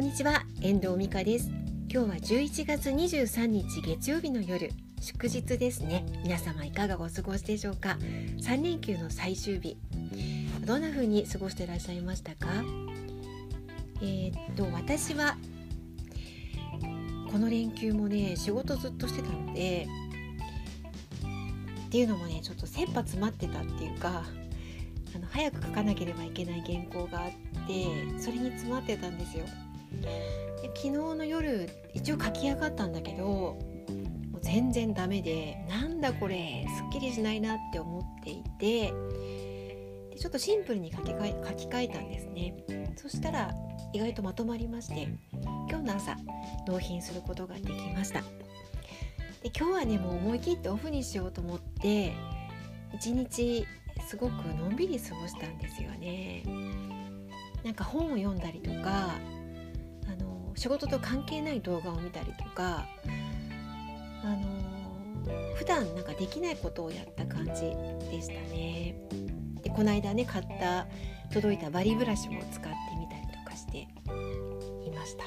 んにちは遠藤美香です。今日は11月23日月曜日の夜祝日ですね。皆様いかがお過ごしでしょうか？3連休の最終日。どんな風に過ごしていらっしゃいましたか？えー、っと私はこの連休もね仕事ずっとしてたのでっていうのもねちょっと切羽詰まってたっていうかあの早く書かなければいけない原稿があってそれに詰まってたんですよ。で昨日の夜一応書き上がったんだけどもう全然ダメでなんだこれすっきりしないなって思っていてでちょっとシンプルに書き換え書き換えたんですね。そしたら意外とまとまりまして今日の朝納品することができました。で今日はねもう思い切ってオフにしようと思って一日すごくのんびり過ごしたんですよね。なんか本を読んだりとかあの仕事と関係ない動画を見たりとかあの普段なんかできないことをやった感じでしたね。でこの間ね買った届いたバリブラシも使ってみたりとかしていました。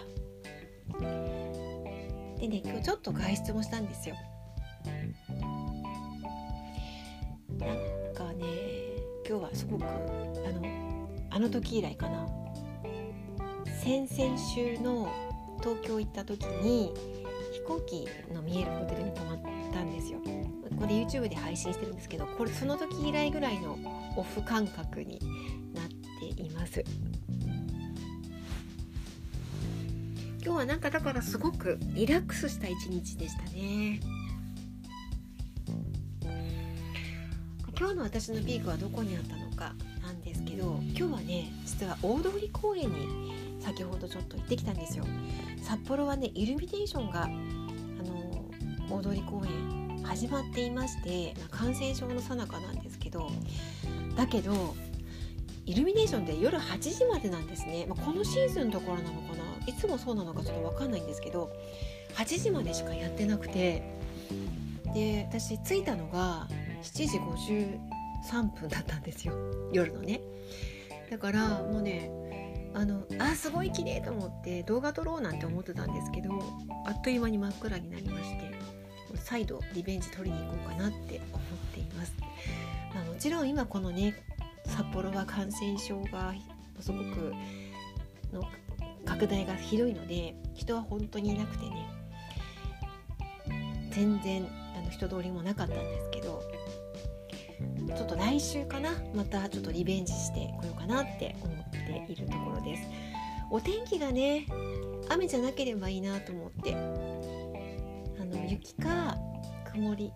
でね今日ちょっと外出もしたんですよ。なんかね今日はすごくあのあの時以来かな。先々週の東京行った時に飛行機の見えるホテルに泊まったんですよ。これ YouTube で配信してるんですけどこれその時以来ぐらいのオフ感覚になっています。今日はなんかだからすごくリラックスした一日でしたね。今日の私のピークはどこにあったのかなんですけど今日はね実は大通公園に先ほどちょっと行ってきたんですよ。札幌はねイルミネーションがあの大通公園始まっていまして、まあ、感染症の最中なんですけどだけどイルミネーションって夜8時までなんですね、まあ、このシーズンのところなのかな？いつもそうなのかちょっと分かんないんですけど8時までしかやってなくてで私着いたのが7時53分だったんですよ。夜のね。だからもうねあのあすごい綺麗と思って動画撮ろうなんて思ってたんですけどあっという間に真っ暗になりまして再度リベンジ取りに行こうかなって思っています、まあ、もちろん今このね札幌は感染症がすごくの拡大がひどいので人は本当にいなくてね全然あの人通りもなかったんですけどちょっと来週かなまたちょっとリベンジしてこようかなって思ってっているところです。お天気がね雨じゃなければいいなと思ってあの雪か曇り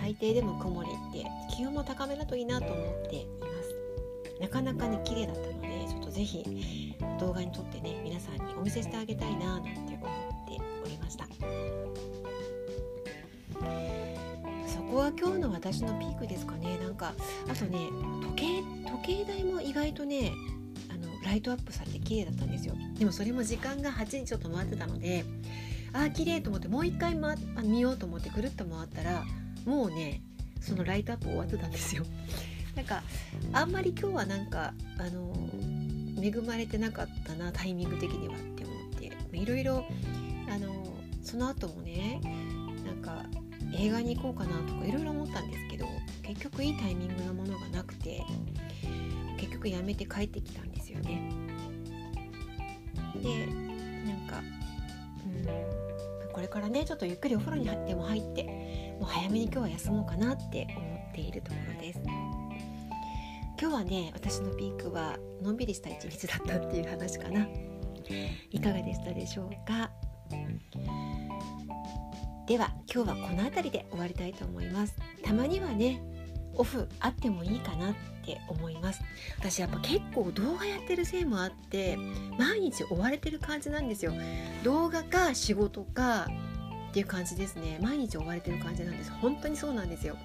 最低でも曇りって気温も高めだといいなと思っています。なかなかね綺麗だったのでちょっとぜひ動画に撮ってね皆さんにお見せしてあげたいななんて思っておりました。そこは今日の私のピークですかね。なんかあとね時計時計台も意外とねライトアップされて綺麗だったんですよ。でもそれも時間が8時ちょっと回ってたのであー綺麗と思ってもう一回、ま、見ようと思ってくるっと回ったらもうねそのライトアップ終わってたんですよ。なんかあんまり今日はなんかあの恵まれてなかったなタイミング的にはって思っていろいろあのその後もねなんか映画に行こうかなとかいろいろ思ったんですけど結局いいタイミングのものがなくて結局やめて帰ってきたんですよね。でなんか、うん、これからねちょっとゆっくりお風呂に入っても入ってもう早めに今日は休もうかなって思っているところです。今日はね私のピークはのんびりした一日だったっていう話かないかがでしたでしょうか？では今日はこの辺りで終わりたいと思いますたまにはねオフあってもいいかなって思います。私やっぱ結構動画やってるせいもあって毎日追われてる感じなんですよ。動画か仕事かっていう感じですね。毎日追われてる感じなんです。本当にそうなんですよ。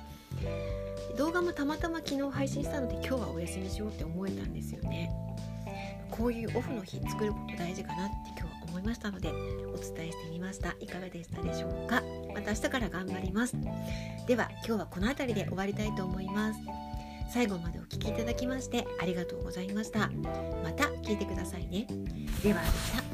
動画もたまたま昨日配信したので今日はお休みしようって思えたんですよね。こういうオフの日作ること大事かなって今日思いましたのでお伝えしてみました。いかがでしたでしょうか？また明日から頑張ります。では今日はこの辺りで終わりたいと思います。最後までお聴きいただきましてありがとうございました。また聞いてくださいね。ではまた。